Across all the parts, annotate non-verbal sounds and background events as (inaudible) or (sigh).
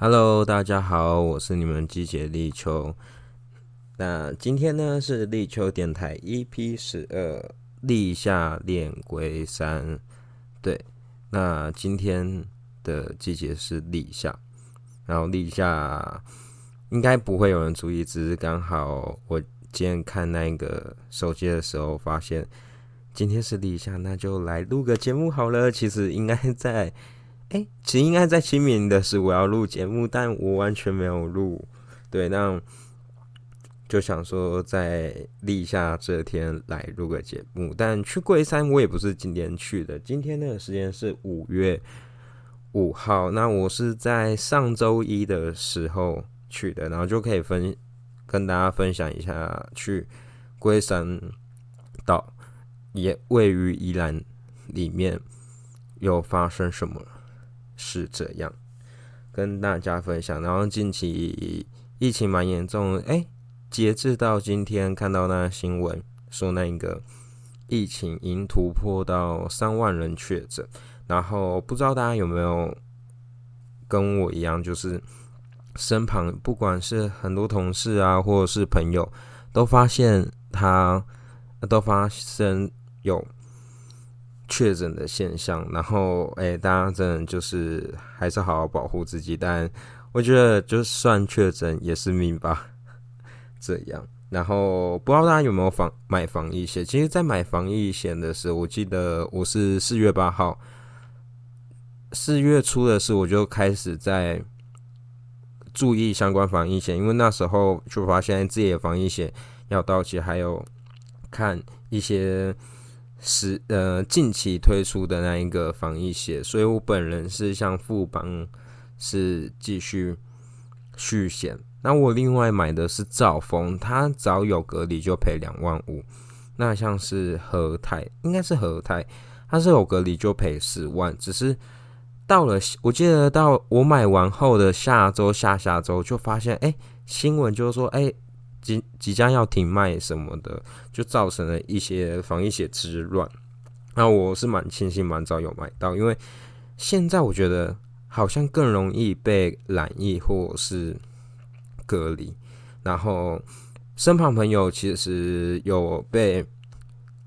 Hello，大家好，我是你们季节立秋。那今天呢是立秋电台 EP 十二立夏恋归山。对，那今天的季节是立夏，然后立夏应该不会有人注意，只是刚好我今天看那个手机的时候发现今天是立夏，那就来录个节目好了。其实应该在。哎，其实应该在清明的时候我要录节目，但我完全没有录。对，那就想说在立夏这天来录个节目。但去龟山我也不是今天去的，今天那个时间是五月五号。那我是在上周一的时候去的，然后就可以分跟大家分享一下去龟山岛也位于宜兰里面有发生什么。是这样，跟大家分享。然后近期疫情蛮严重，哎，截至到今天看到那新闻说，那一个疫情已经突破到三万人确诊。然后不知道大家有没有跟我一样，就是身旁不管是很多同事啊，或者是朋友，都发现他都发生有。确诊的现象，然后哎，大家真的就是还是好好保护自己。但我觉得，就算确诊也是命吧。(laughs) 这样，然后不知道大家有没有防买防疫险？其实，在买防疫险的时候，我记得我是四月八号，四月初的时候我就开始在注意相关防疫险，因为那时候就发现自己的防疫险要到期，还有看一些。是呃，近期推出的那一个防疫险，所以我本人是向富邦是继续续险。那我另外买的是兆丰，它早有隔离就赔两万五。那像是和泰，应该是和泰，它是有隔离就赔十万。只是到了我记得到我买完后的下周下下周就发现，哎，新闻就是说，哎。即即将要停卖什么的，就造成了一些防疫险之乱。那我是蛮庆幸蛮早有买到，因为现在我觉得好像更容易被染疫或是隔离。然后身旁朋友其实有被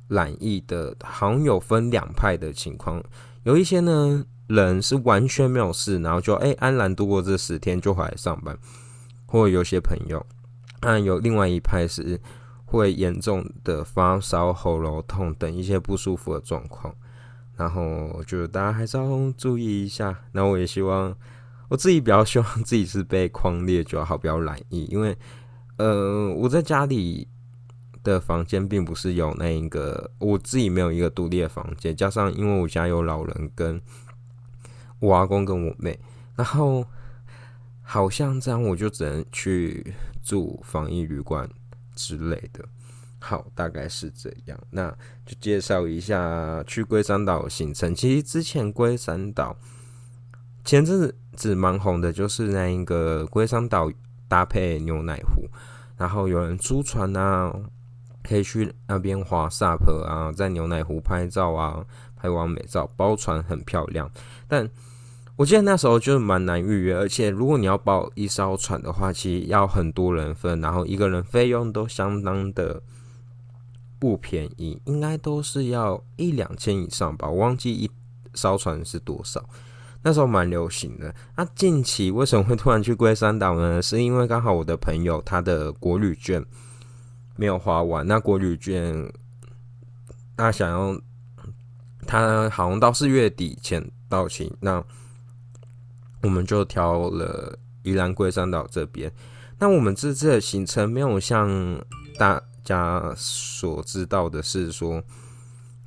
染疫的，好像有分两派的情况。有一些呢人是完全没有事，然后就哎安然度过这十天就回来上班，或有些朋友。但有另外一派是会严重的发烧、喉咙痛等一些不舒服的状况，然后就大家还是要注意一下。那我也希望我自己比较希望自己是被框列就好，不要染疫。因为呃，我在家里的房间并不是有那一个，我自己没有一个独立的房间，加上因为我家有老人跟我阿公跟我妹，然后。好像这样，我就只能去住防疫旅馆之类的。好，大概是这样。那就介绍一下去龟山岛行程。其实之前龟山岛前阵子蛮红的，就是那一个龟山岛搭配牛奶湖，然后有人租船啊，可以去那边滑 SUP 啊，在牛奶湖拍照啊，拍完美照，包船很漂亮，但。我记得那时候就是蛮难预约，而且如果你要包一艘船的话，其实要很多人分，然后一个人费用都相当的不便宜，应该都是要一两千以上吧。我忘记一艘船是多少，那时候蛮流行的。那近期为什么会突然去龟山岛呢？是因为刚好我的朋友他的国旅券没有花完，那国旅券他想要他好像到四月底前到期，那。我们就挑了宜兰龟山岛这边。那我们这次的行程没有像大家所知道的是说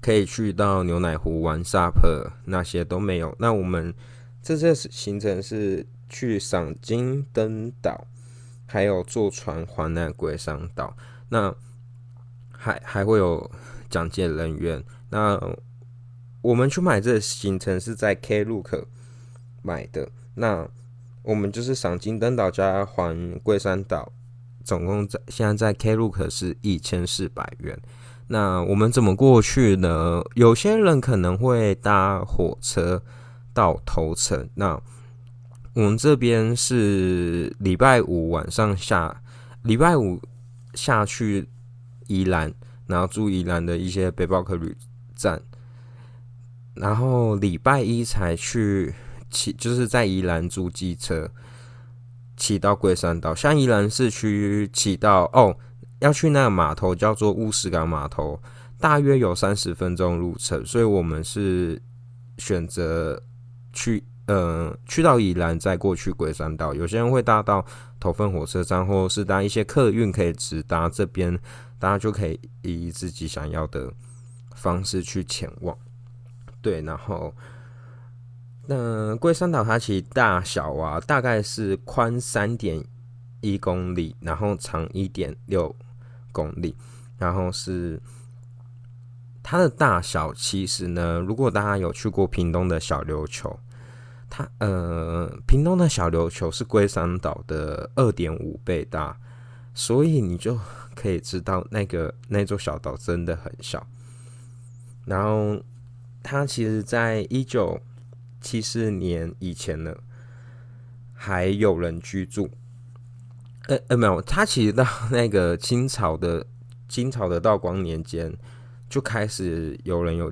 可以去到牛奶湖玩 SUP 那些都没有。那我们这次行程是去赏金灯岛，还有坐船环那龟山岛。那还还会有讲解人员。那我们去买这行程是在 Klook 买的。那我们就是赏金灯岛加环桂山岛，总共在现在在 Klook 是一千四百元。那我们怎么过去呢？有些人可能会搭火车到头城，那我们这边是礼拜五晚上下，礼拜五下去宜兰，然后住宜兰的一些背包客旅站，然后礼拜一才去骑，就是在宜兰租机车骑到龟山岛。像宜兰市区骑到哦，要去那个码头叫做乌石港码头，大约有三十分钟路程，所以我们是选择去。呃，去到宜兰再过去龟山岛，有些人会搭到头份火车站，或是搭一些客运可以直达这边，大家就可以以自己想要的方式去前往。对，然后那龟山岛它其实大小啊，大概是宽三点一公里，然后长一点六公里，然后是它的大小其实呢，如果大家有去过屏东的小琉球。它呃，屏东的小琉球是龟山岛的二点五倍大，所以你就可以知道那个那座小岛真的很小。然后它其实在一九七四年以前呢，还有人居住。呃呃，没有，他其实到 (laughs) 那个清朝的清朝的道光年间就开始有人有。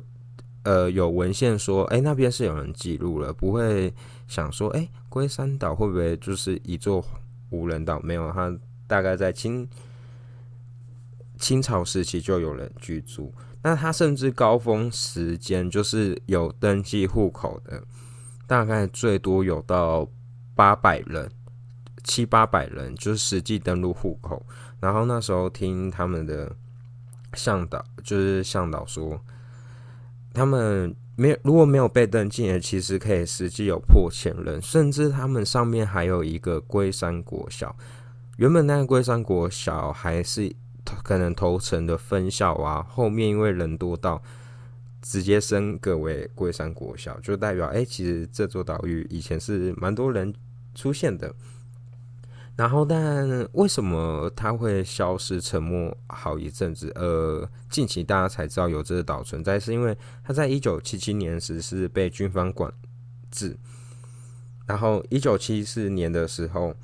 呃，有文献说，哎，那边是有人记录了，不会想说，哎，龟山岛会不会就是一座无人岛？没有，它大概在清清朝时期就有人居住。那他甚至高峰时间就是有登记户口的，大概最多有到八百人，七八百人，就是实际登录户口。然后那时候听他们的向导，就是向导说。他们没有，如果没有被登记的，其实可以实际有破千人，甚至他们上面还有一个龟山国小。原本那个龟山国小还是可能头层的分校啊，后面因为人多到直接升格为龟山国小，就代表哎，其实这座岛屿以前是蛮多人出现的。然后，但为什么它会消失、沉没好一阵子？呃，近期大家才知道有这个岛存在，是因为它在一九七七年时是被军方管制，然后一九七四年的时候，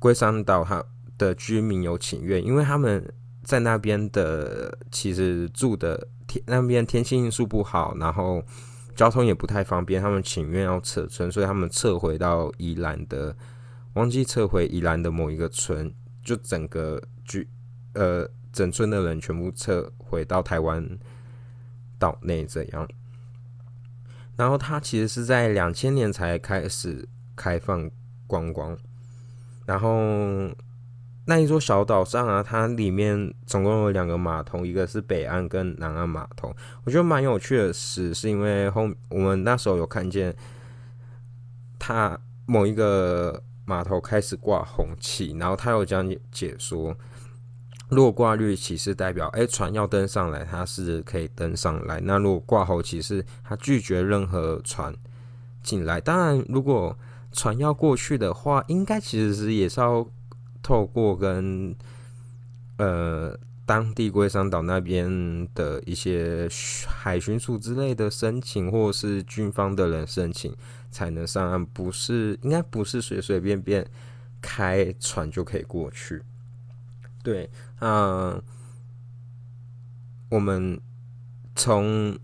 龟山岛它的居民有请愿，因为他们在那边的其实住的天那边天气因素不好，然后交通也不太方便，他们请愿要撤村，所以他们撤回到宜兰的。忘记撤回宜兰的某一个村，就整个居呃整村的人全部撤回到台湾岛内这样。然后它其实是在两千年才开始开放观光。然后那一座小岛上啊，它里面总共有两个码头，一个是北岸跟南岸码头。我觉得蛮有趣的是，是因为后我们那时候有看见它某一个。码头开始挂红旗，然后他有讲解说，如果挂绿旗是代表哎船要登上来，它是可以登上来；那如果挂红旗是它拒绝任何船进来。当然，如果船要过去的话，应该其实是也是要透过跟呃当地龟山岛那边的一些海巡署之类的申请，或是军方的人申请。才能上岸，不是应该不是随随便便开船就可以过去。对，嗯，我们从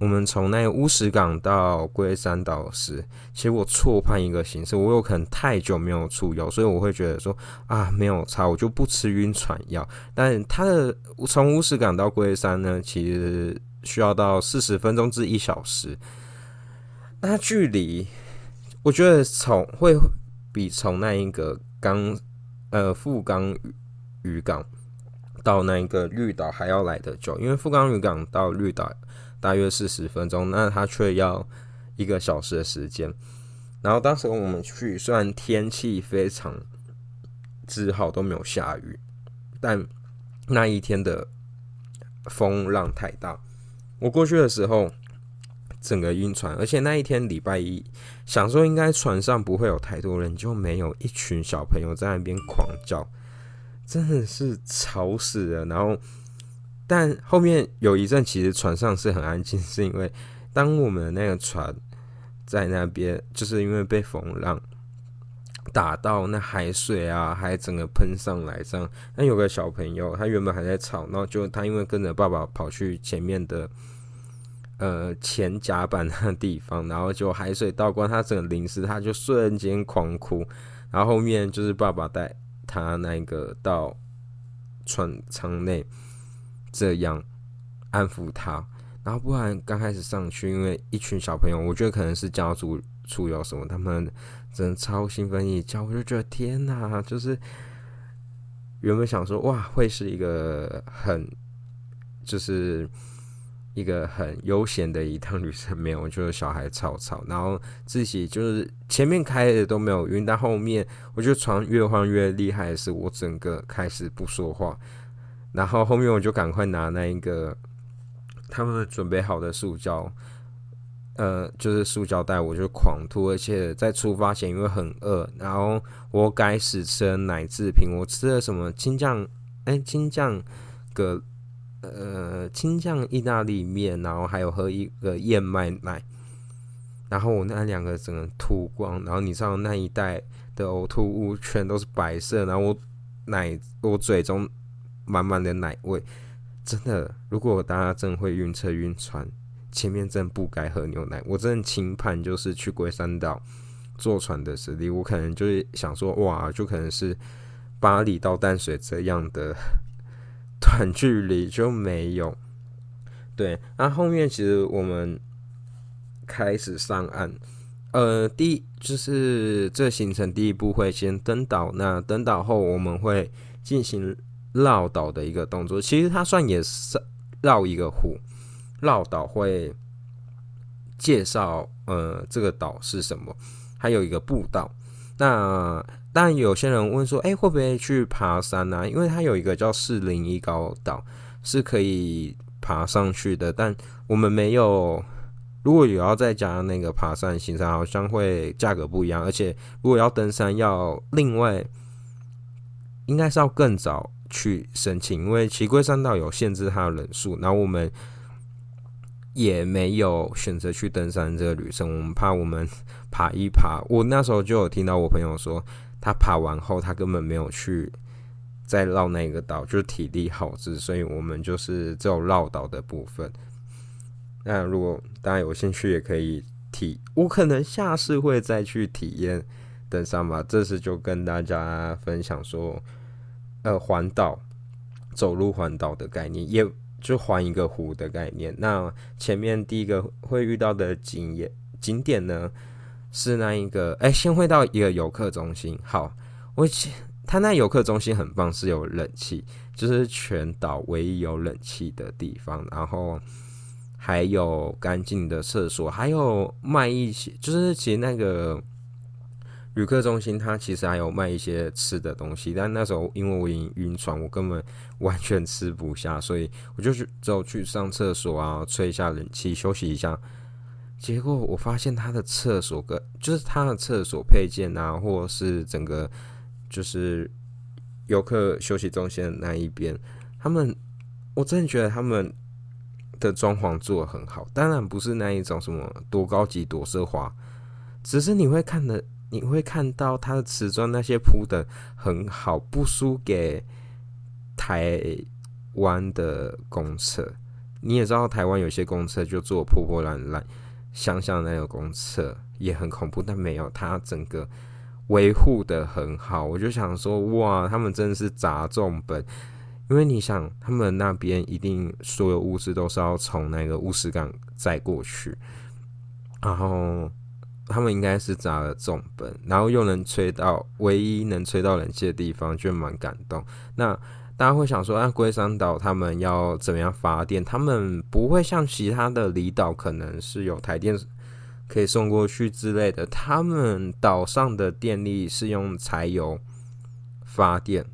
我们从那个乌石港到龟山岛时，其实我错判一个形式，我有可能太久没有出游，所以我会觉得说啊，没有差，我就不吃晕船药。但它的从乌石港到龟山呢，其实需要到四十分钟至一小时。那距离，我觉得从会比从那一个刚呃富冈渔港到那一个绿岛还要来得久，因为富冈渔港到绿岛大约四十分钟，那它却要一个小时的时间。然后当时我们去，虽然天气非常之好，都没有下雨，但那一天的风浪太大，我过去的时候。整个晕船，而且那一天礼拜一，想说应该船上不会有太多人，就没有一群小朋友在那边狂叫，真的是吵死了。然后，但后面有一阵，其实船上是很安静，是因为当我们那个船在那边，就是因为被风浪打到，那海水啊，还整个喷上来这样。那有个小朋友，他原本还在吵，然后就他因为跟着爸爸跑去前面的呃前甲板那地方，然后就海水倒灌，他整个淋湿，他就瞬间狂哭。然后后面就是爸爸带他那个到船舱内，这样安抚他。然后不然刚开始上去，因为一群小朋友，我觉得可能是家族出游什么，他们真的超兴奋一叫，我就觉得天哪，就是原本想说哇，会是一个很就是一个很悠闲的一趟旅程，没有，就是小孩吵吵，然后自己就是前面开的都没有晕，但后面我觉得船越晃越厉害，是我整个开始不说话，然后后面我就赶快拿那一个。他们准备好的塑胶，呃，就是塑胶袋，我就狂吐。而且在出发前，因为很饿，然后我改始吃了奶制品。我吃了什么青酱？哎，青酱个呃，青酱意大利面，然后还有喝一个燕麦奶。然后我那两个整个吐光，然后你知道那一袋的呕吐物全都是白色，然后我奶我嘴中满满的奶味。真的，如果大家真会晕车晕船，前面真不该喝牛奶。我真的轻判就是去龟山岛坐船的实力，我可能就是想说，哇，就可能是巴黎到淡水这样的 (laughs) 短距离就没有。对，那后面其实我们开始上岸，呃，第就是这行程第一步会先登岛，那登岛后我们会进行。绕岛的一个动作，其实它算也是绕一个湖。绕岛会介绍，呃，这个岛是什么？还有一个步道。那当然有些人问说，哎，会不会去爬山呢？因为它有一个叫四零一高岛，是可以爬上去的。但我们没有，如果有要再加那个爬山行程，好像会价格不一样。而且如果要登山，要另外，应该是要更早。去申请，因为奇龟山道有限制它的人数，然后我们也没有选择去登山这个旅程，我们怕我们爬一爬。我那时候就有听到我朋友说，他爬完后他根本没有去再绕那个岛，就是体力耗资，所以我们就是只有绕岛的部分。那如果大家有兴趣，也可以体，我可能下次会再去体验登山吧。这次就跟大家分享说。呃，环岛走路环岛的概念，也就环一个湖的概念。那前面第一个会遇到的景也景点呢，是那一个，哎，先会到一个游客中心。好，我他那游客中心很棒，是有冷气，就是全岛唯一有冷气的地方，然后还有干净的厕所，还有卖一些，就是其实那个。旅客中心，它其实还有卖一些吃的东西，但那时候因为我已经晕船，我根本 (laughs) 完全吃不下，所以我就去走去上厕所啊，吹一下冷气，休息一下。结果我发现他的厕所跟就是他的厕所配件啊，或是整个就是游客休息中心的那一边，他们我真的觉得他们的装潢做的很好，当然不是那一种什么多高级多奢华，只是你会看的。你会看到它的瓷砖那些铺的很好，不输给台湾的公厕。你也知道台湾有些公厕就做破破烂烂，乡下那个公厕也很恐怖，但没有它整个维护的很好。我就想说，哇，他们真的是砸重本，因为你想，他们那边一定所有物资都是要从那个乌石港载过去，然后。他们应该是砸了重本，然后又能吹到唯一能吹到冷气的地方，就蛮感动。那大家会想说，啊，龟山岛他们要怎么样发电？他们不会像其他的离岛，可能是有台电可以送过去之类的。他们岛上的电力是用柴油发电，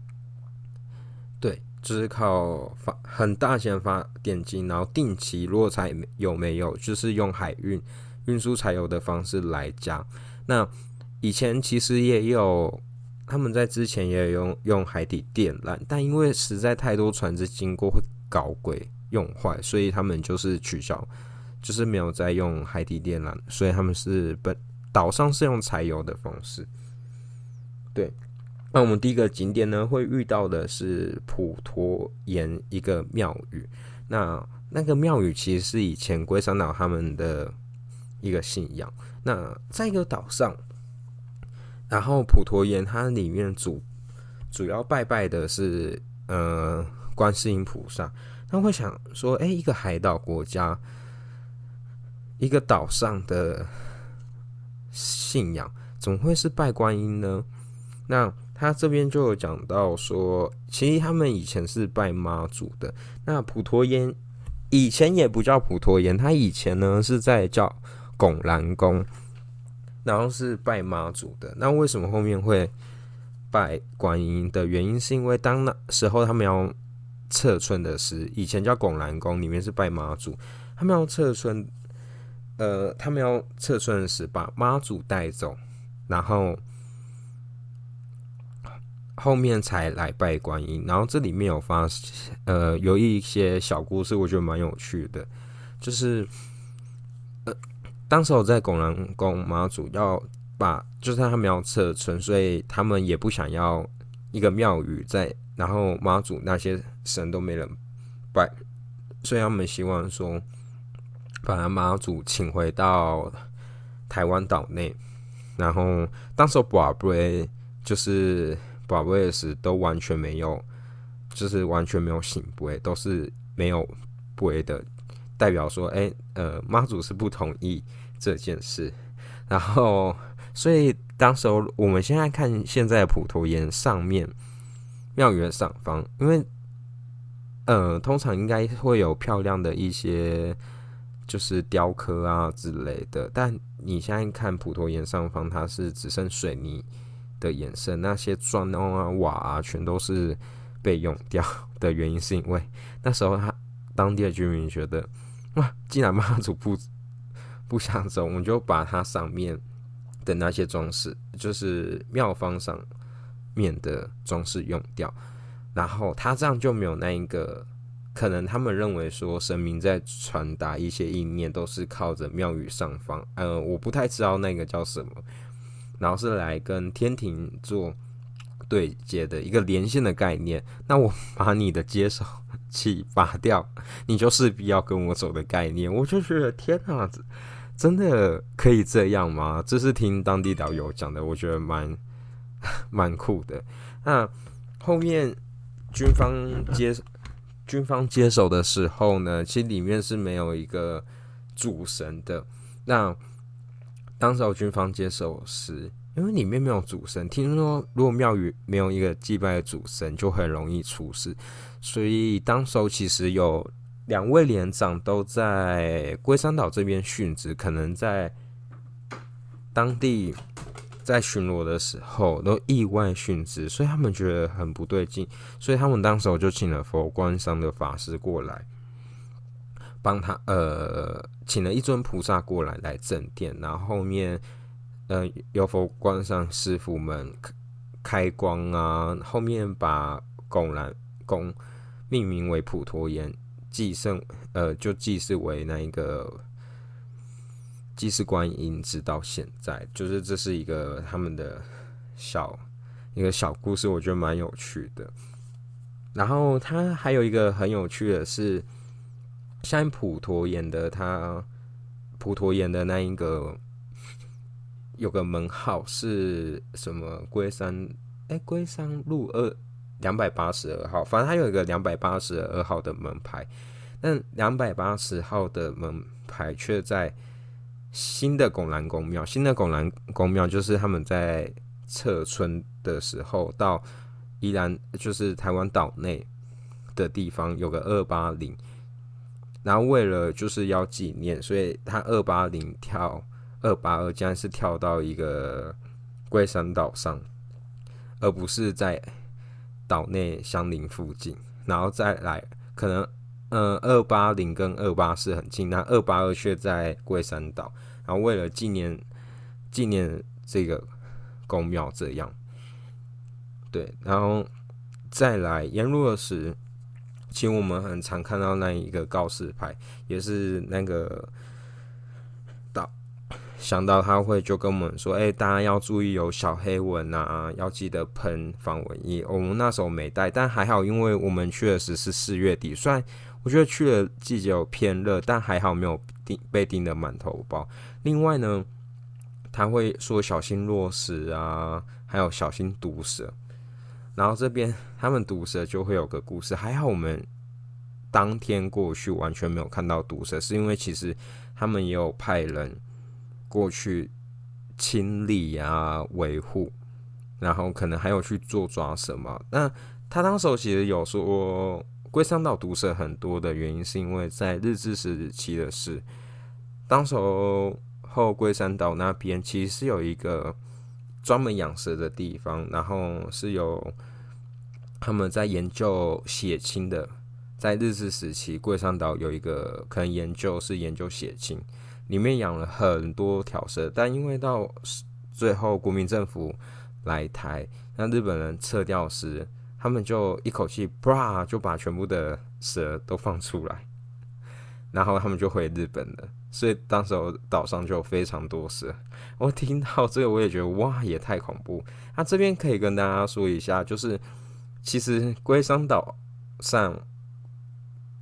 对，就是靠发很大型发电机，然后定期如果柴有没有，就是用海运。运输柴油的方式来加，那以前其实也有，他们在之前也有用用海底电缆，但因为实在太多船只经过会搞鬼用坏，所以他们就是取消，就是没有再用海底电缆，所以他们是本岛上是用柴油的方式。对，那我们第一个景点呢，会遇到的是普陀岩一个庙宇。那那个庙宇其实是以前龟山岛他们的一个信仰。那在一个岛上，然后普陀岩它里面主主要拜拜的是呃观世音菩萨。他会想说：“哎，一个海岛国家，一个岛上的信仰，怎么会是拜观音呢？”那他这边就有讲到说，其实他们以前是拜妈祖的。那普陀岩以前也不叫普陀岩，他以前呢是在叫拱兰宫，然后是拜妈祖的。那为什么后面会拜观音的原因，是因为当那时候他们要撤村的时，以前叫拱兰宫，里面是拜妈祖，他们要撤村，呃，他们要撤村时，把妈祖带走，然后。后面才来拜观音，然后这里面有发，呃，有一些小故事，我觉得蛮有趣的。就是，呃，当时我在拱南宫妈祖要把，就是他们要撤村，所以他们也不想要一个庙宇在，然后妈祖那些神都没人拜，所以他们希望说把妈祖请回到台湾岛内，然后当时宝贝就是。宝贝时都完全没有，就是完全没有醒杯，都是没有杯的，代表说，哎，呃，妈祖是不同意这件事。然后，所以当时候我们现在看现在普陀岩上面庙宇的上方，因为，呃，通常应该会有漂亮的一些就是雕刻啊之类的，但你现在看普陀岩上方，它是只剩水泥。的颜色，那些砖啊、瓦啊，全都是被用掉的原因，是因为那时候他当地的居民觉得，哇，(laughs) 既然妈祖不不想走，我们就把它上面的那些装饰，就是庙方上面的装饰用掉，然后他这样就没有那一个可能，他们认为说神明在传达一些意念，都是靠着庙宇上方，呃，我不太知道那个叫什么。然后是来跟天庭做对接的一个连线的概念。那我把你的接收气拔掉，你就势必要跟我走的概念。我就觉得天哪，真的可以这样吗？这是听当地导游讲的，我觉得蛮 (laughs) 蛮酷的。那后面军方接军方接手的时候呢，其实里面是没有一个主神的。那当时候军方接手时，因为里面没有主神，听说如果庙宇没有一个祭拜的主神，就很容易出事。所以当时候其实有两位连长都在龟山岛这边殉职，可能在当地在巡逻的时候都意外殉职，所以他们觉得很不对劲，所以他们当时就请了佛光山的法师过来。帮他呃，请了一尊菩萨过来来镇殿，然后后面呃有佛光上师傅们开光啊，后面把拱兰宫命名为普陀岩，祭圣呃就祭祀为那一个祭祀观音，直到现在，就是这是一个他们的小一个小故事，我觉得蛮有趣的。然后他还有一个很有趣的是。像普陀岩的，他普陀岩的那一个有个门号是什么？龟山哎，龟山路二两百八十二号，反正它有一个两百八十二号的门牌，但两百八十号的门牌却在新的拱兰宫庙。新的拱兰宫庙就是他们在撤村的时候，到依然就是台湾岛内的地方有个二八零。然后为了就是要纪念，所以他二八零跳二八二，竟然是跳到一个龟山岛上，而不是在岛内相邻附近。然后再来，可能嗯二八零跟二八四很近，那二八二却在龟山岛。然后为了纪念纪念这个宫庙，这样对，然后再来沿路的时。其实我们很常看到那一个告示牌，也是那个想到他会就跟我们说，哎，大家要注意有小黑蚊啊，要记得喷防蚊液。我们那时候没带，但还好，因为我们去的时是四月底，虽然我觉得去的季节有偏热，但还好没有叮被叮的满头包。另外呢，他会说小心落石啊，还有小心毒蛇。然后这边他们毒蛇就会有个故事，还好我们当天过去完全没有看到毒蛇，是因为其实他们也有派人过去清理啊、维护，然后可能还有去做抓蛇嘛。那他当时其实有说，龟山岛毒蛇很多的原因，是因为在日治时期的事，当时后龟山岛那边其实是有一个。专门养蛇的地方，然后是有他们在研究血清的，在日治时期，龟山岛有一个可能研究是研究血清，里面养了很多条蛇，但因为到最后国民政府来台，那日本人撤掉时，他们就一口气啪就把全部的蛇都放出来，然后他们就回日本了。所以当时岛上就非常多蛇，我听到这个我也觉得哇，也太恐怖。那这边可以跟大家说一下，就是其实龟山岛上，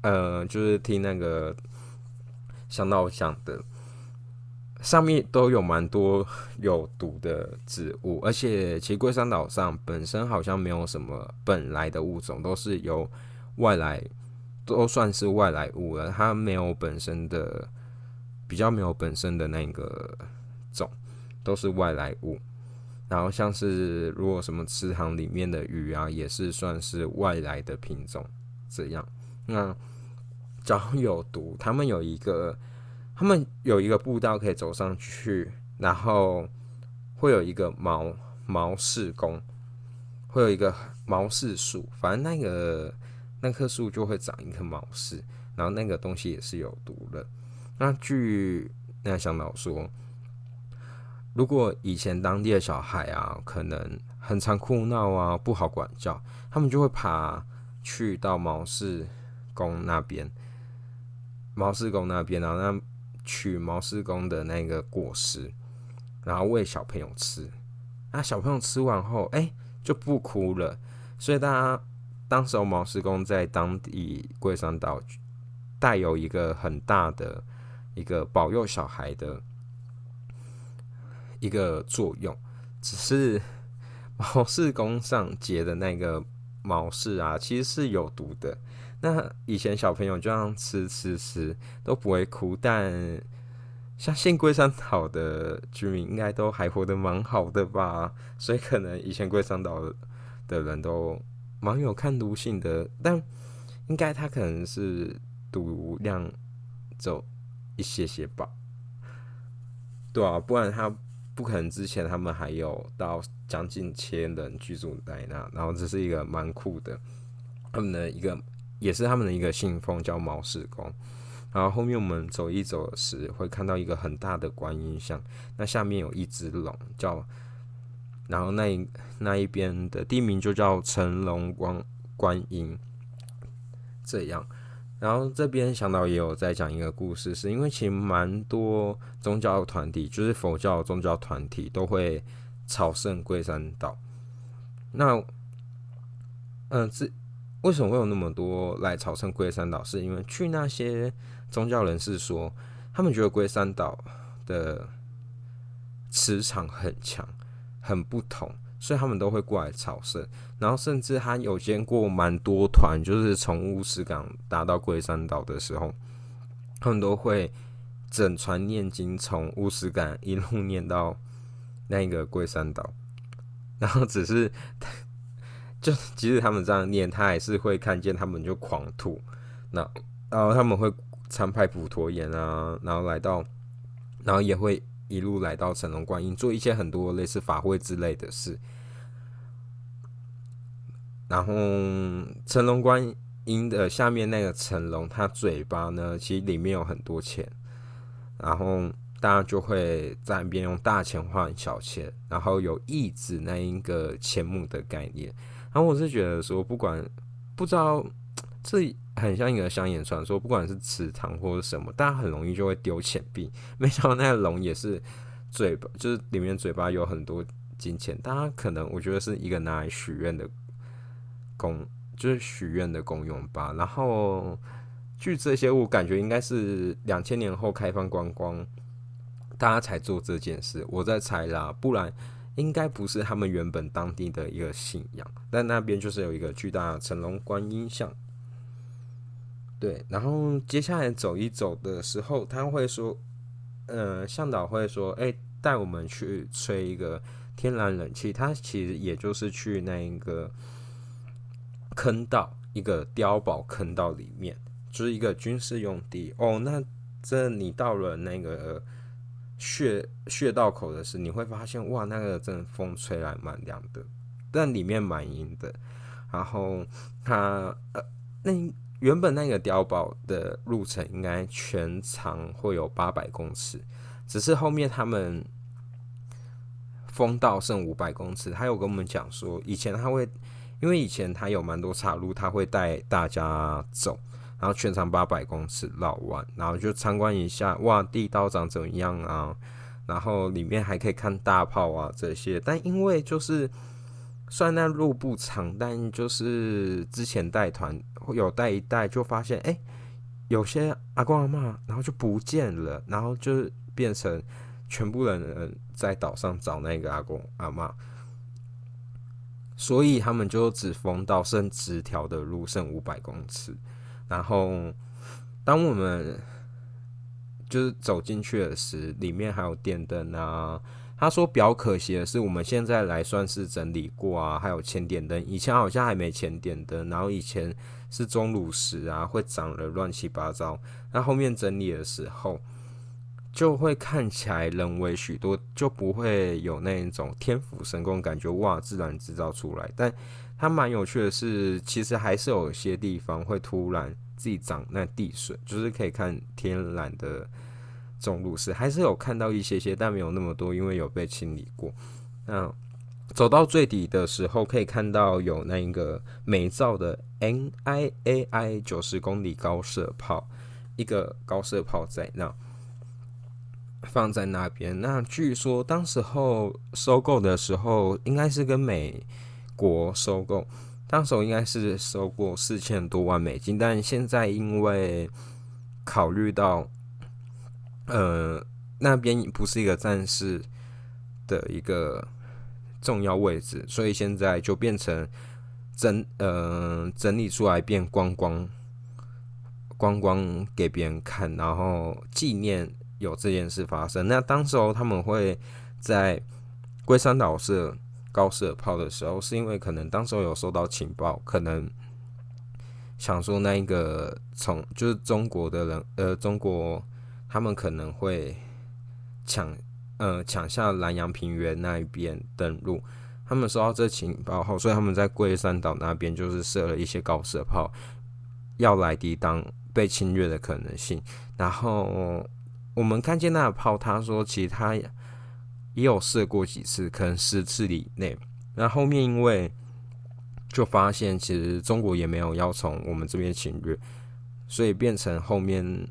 呃，就是听那个向导讲的，上面都有蛮多有毒的植物，而且其实龟山岛上本身好像没有什么本来的物种，都是由外来，都算是外来物了，它没有本身的。比较没有本身的那个种，都是外来物。然后像是如果什么池塘里面的鱼啊，也是算是外来的品种。这样，那只要有毒，他们有一个，他们有一个步道可以走上去，然后会有一个毛毛氏公，会有一个毛氏树，反正那个那棵树就会长一棵毛氏，然后那个东西也是有毒的。那据那向导说，如果以前当地的小孩啊，可能很常哭闹啊，不好管教，他们就会爬去到毛氏宫那边，毛氏宫那边啊，那取毛氏宫的那个果实，然后喂小朋友吃。那小朋友吃完后，哎，就不哭了。所以大家当时候毛氏宫在当地龟山岛带有一个很大的。一个保佑小孩的一个作用，只是毛氏宫上结的那个毛氏啊，其实是有毒的。那以前小朋友这样吃吃吃都不会哭，但像信龟山岛的居民应该都还活得蛮好的吧？所以可能以前龟山岛的人都蛮有看毒性的，但应该他可能是毒量走。一些些吧，对啊，不然他不可能之前他们还有到将近千人居住在那，然后这是一个蛮酷的，他们的一个也是他们的一个信奉叫毛氏宫，然后后面我们走一走时会看到一个很大的观音像，那下面有一只龙叫，然后那一那一边的地名就叫成龙观观音，这样。然后这边向导也有在讲一个故事，是因为其实蛮多宗教团体，就是佛教宗教团体都会朝圣龟山岛。那，嗯，这为什么会有那么多来朝圣龟山岛？是因为去那些宗教人士说，他们觉得龟山岛的磁场很强，很不同。所以他们都会过来朝圣，然后甚至他有见过蛮多团，就是从乌石港达到龟山岛的时候，他们都会整船念经，从乌石港一路念到那个龟山岛，然后只是就即使他们这样念，他还是会看见他们就狂吐，那然后他们会参拜普陀岩啊，然后来到，然后也会一路来到成龙观音，做一些很多类似法会之类的事。然后成龙观音的下面那个成龙，他嘴巴呢，其实里面有很多钱，然后大家就会在那边用大钱换小钱，然后有抑制那一个钱目的概念。然后我是觉得说，不管不知道这很像一个乡野传说，不管是池塘或者什么，大家很容易就会丢钱币。没想到那个龙也是嘴巴，就是里面嘴巴有很多金钱，大家可能我觉得是一个拿来许愿的功，就是许愿的功用吧。然后据这些，我感觉应该是两千年后开放观光，大家才做这件事。我在猜啦，不然应该不是他们原本当地的一个信仰。但那边就是有一个巨大的成龙观音像。对，然后接下来走一走的时候，他会说。呃，向导会说：“哎，带我们去吹一个天然冷气。他其实也就是去那一个坑道，一个碉堡坑道里面，就是一个军事用地。哦，那这你到了那个穴穴道口的时，你会发现，哇，那个真的风吹来蛮凉的，但里面蛮阴的。然后它呃，那。”原本那个碉堡的路程应该全长会有八百公尺，只是后面他们封道剩五百公尺。他有跟我们讲说，以前他会，因为以前他有蛮多岔路，他会带大家走，然后全长八百公尺绕弯，然后就参观一下，哇，地道长怎么样啊？然后里面还可以看大炮啊这些。但因为就是虽然那路不长，但就是之前带团。有带一带，就发现哎，有些阿公阿妈，然后就不见了，然后就变成全部人在岛上找那个阿公阿妈，所以他们就只封到剩直条的路，剩五百公尺。然后当我们就是走进去的时，里面还有电灯啊。他说比较可惜的是，我们现在来算是整理过啊，还有前点灯，以前好像还没前点灯，然后以前。是钟乳石啊，会长得乱七八糟。那后面整理的时候，就会看起来人为许多，就不会有那一种天府神功感觉。哇，自然制造出来。但它蛮有趣的是，其实还是有些地方会突然自己长那地水，就是可以看天然的钟乳石，还是有看到一些些，但没有那么多，因为有被清理过。那。走到最底的时候，可以看到有那一个美造的 N I A I 九十公里高射炮，一个高射炮在那放在那边。那据说当时候收购的时候，应该是跟美国收购，当时候应该是收过四千多万美金，但现在因为考虑到呃那边不是一个战士的一个。重要位置，所以现在就变成整呃整理出来变光光光光给别人看，然后纪念有这件事发生。那当时候他们会在龟山岛射高射炮的时候，是因为可能当时候有收到情报，可能想说那一个从就是中国的人呃中国他们可能会抢。呃，抢下南洋平原那一边登陆，他们收到这情报后，所以他们在龟山岛那边就是设了一些高射炮，要来抵挡被侵略的可能性。然后我们看见那个炮，他说其他也有射过几次，可能十次以内。那后面因为就发现其实中国也没有要从我们这边侵略，所以变成后面。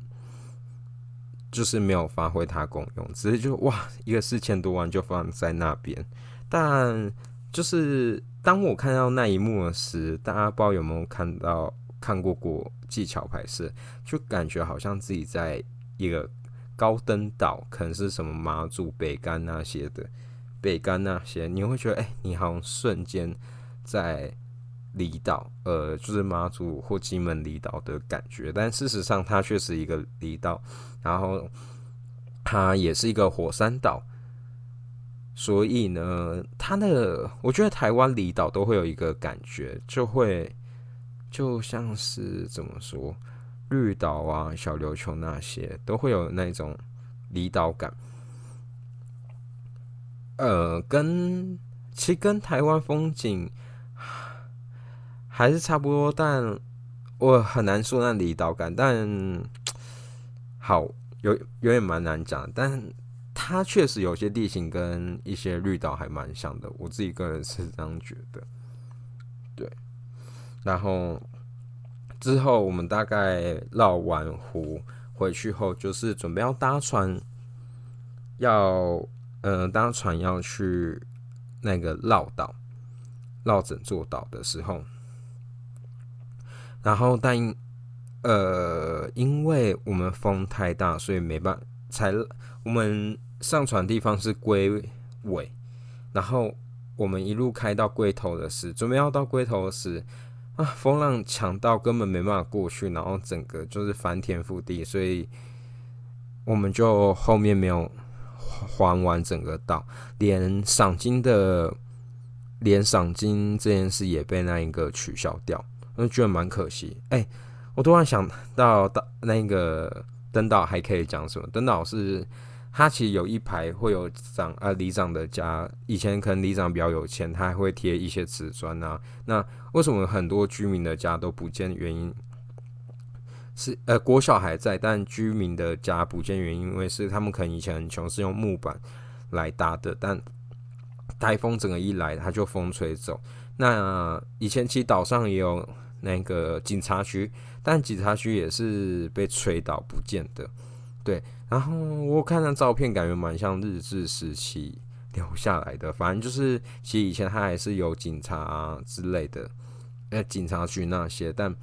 就是没有发挥它功用，只是就哇，一个四千多万就放在那边。但就是当我看到那一幕时，大家不知道有没有看到看过过技巧拍摄，就感觉好像自己在一个高登岛，可能是什么马祖、北干那些的，北干那些，你会觉得哎，你好像瞬间在离岛，呃，就是马祖或金门离岛的感觉。但事实上，它却是一个离岛。然后它也是一个火山岛，所以呢，它的我觉得台湾离岛都会有一个感觉，就会就像是怎么说，绿岛啊、小琉球那些都会有那种离岛感。呃，跟其实跟台湾风景还是差不多，但我很难说那离岛感，但。好，有有点蛮难讲，但它确实有些地形跟一些绿岛还蛮像的，我自己个人是这样觉得。对，然后之后我们大概绕完湖回去后，就是准备要搭船，要呃，搭船要去那个绕岛、绕整座岛的时候，然后但呃，因为我们风太大，所以没办法才我们上船地方是龟尾，然后我们一路开到龟头的时，准备要到龟头时啊，风浪强到根本没办法过去，然后整个就是翻天覆地，所以我们就后面没有。还完整个岛，连赏金的，连赏金这件事也被那一个取消掉，我觉得蛮可惜。哎，我突然想到，到那个登岛还可以讲什么？登岛是它其实有一排会有长啊里长的家，以前可能里长比较有钱，他还会贴一些瓷砖啊。那为什么很多居民的家都不见？原因？是呃，国小还在，但居民的家不见原因，因为是他们可能以前很穷，是用木板来搭的。但台风整个一来，它就风吹走。那以前其实岛上也有那个警察局，但警察局也是被吹倒不见的。对，然后我看那照片，感觉蛮像日治时期留下来的。反正就是，其实以前它还是有警察之类的，呃，警察局那些，但。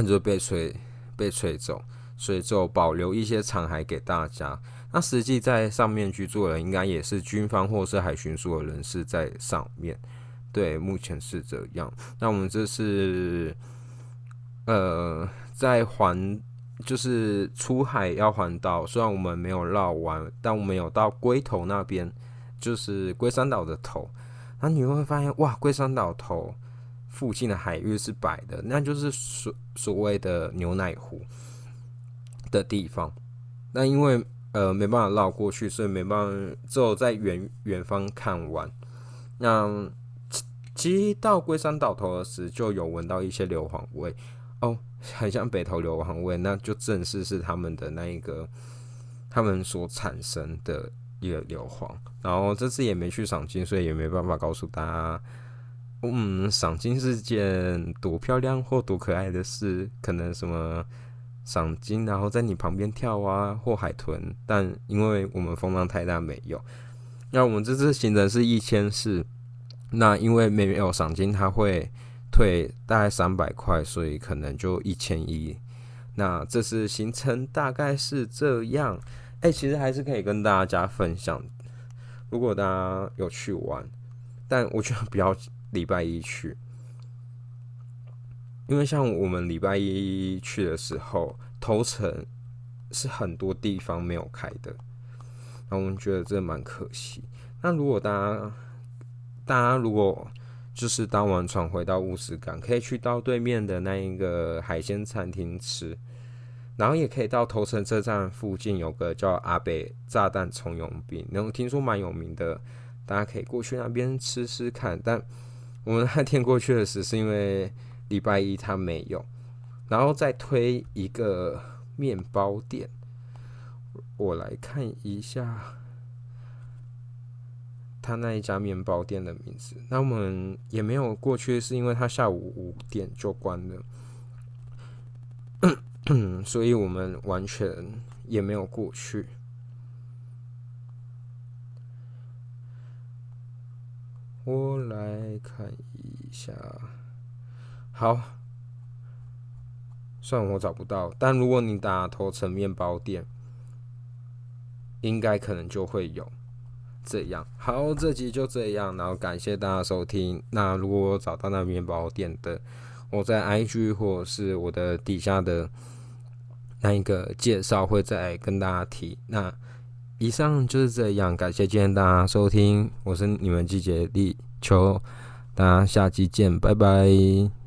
那就被吹被吹走，所以就保留一些残骸给大家。那实际在上面居住的，应该也是军方或是海巡署的人士在上面。对，目前是这样。那我们这是呃，在环就是出海要环岛，虽然我们没有绕完，但我们有到龟头那边，就是龟山岛的头。那你会发现，哇，龟山岛头。附近的海域是白的，那就是所所谓的牛奶湖的地方。那因为呃没办法绕过去，所以没办法，只有在远远方看完。那其实到龟山岛头时，就有闻到一些硫磺味，很像北投硫磺味，那就正式是他们的那一个他们所产生的一个硫磺。然后这次也没去赏金，所以也没办法告诉大家。嗯，赏金是件多漂亮或多可爱的事，可能什么赏金，然后在你旁边跳啊，或海豚。但因为我们风浪太大，没有。那我们这次行程是一千四，那因为没有赏金，他会退大概三百块，所以可能就一千一。那这次行程大概是这样。哎，其实还是可以跟大家分享，如果大家有去玩，但我觉得不要。礼拜一去，因为像我们礼拜一去的时候，头城是很多地方没有开的，那我们觉得这蛮可惜。那如果大家，大家如果就是当完船回到乌石港，可以去到对面的那一个海鲜餐厅吃，然后也可以到头城车站附近有个叫阿北炸弹葱油饼，然后听说蛮有名的，大家可以过去那边吃吃看，但。我们那天过去的时是因为礼拜一他没有，然后再推一个面包店，我来看一下他那一家面包店的名字。那我们也没有过去，是因为他下午五点就关了，所以我们完全也没有过去。我来看一下，好，算我找不到，但如果你打头层面包店，应该可能就会有这样。好，这集就这样，然后感谢大家收听。那如果找到那面包店的，我在 IG 或是我的底下的那一个介绍会再跟大家提。那。以上就是这样，感谢今天大家收听，我是你们季节立秋，大家下期见，拜拜。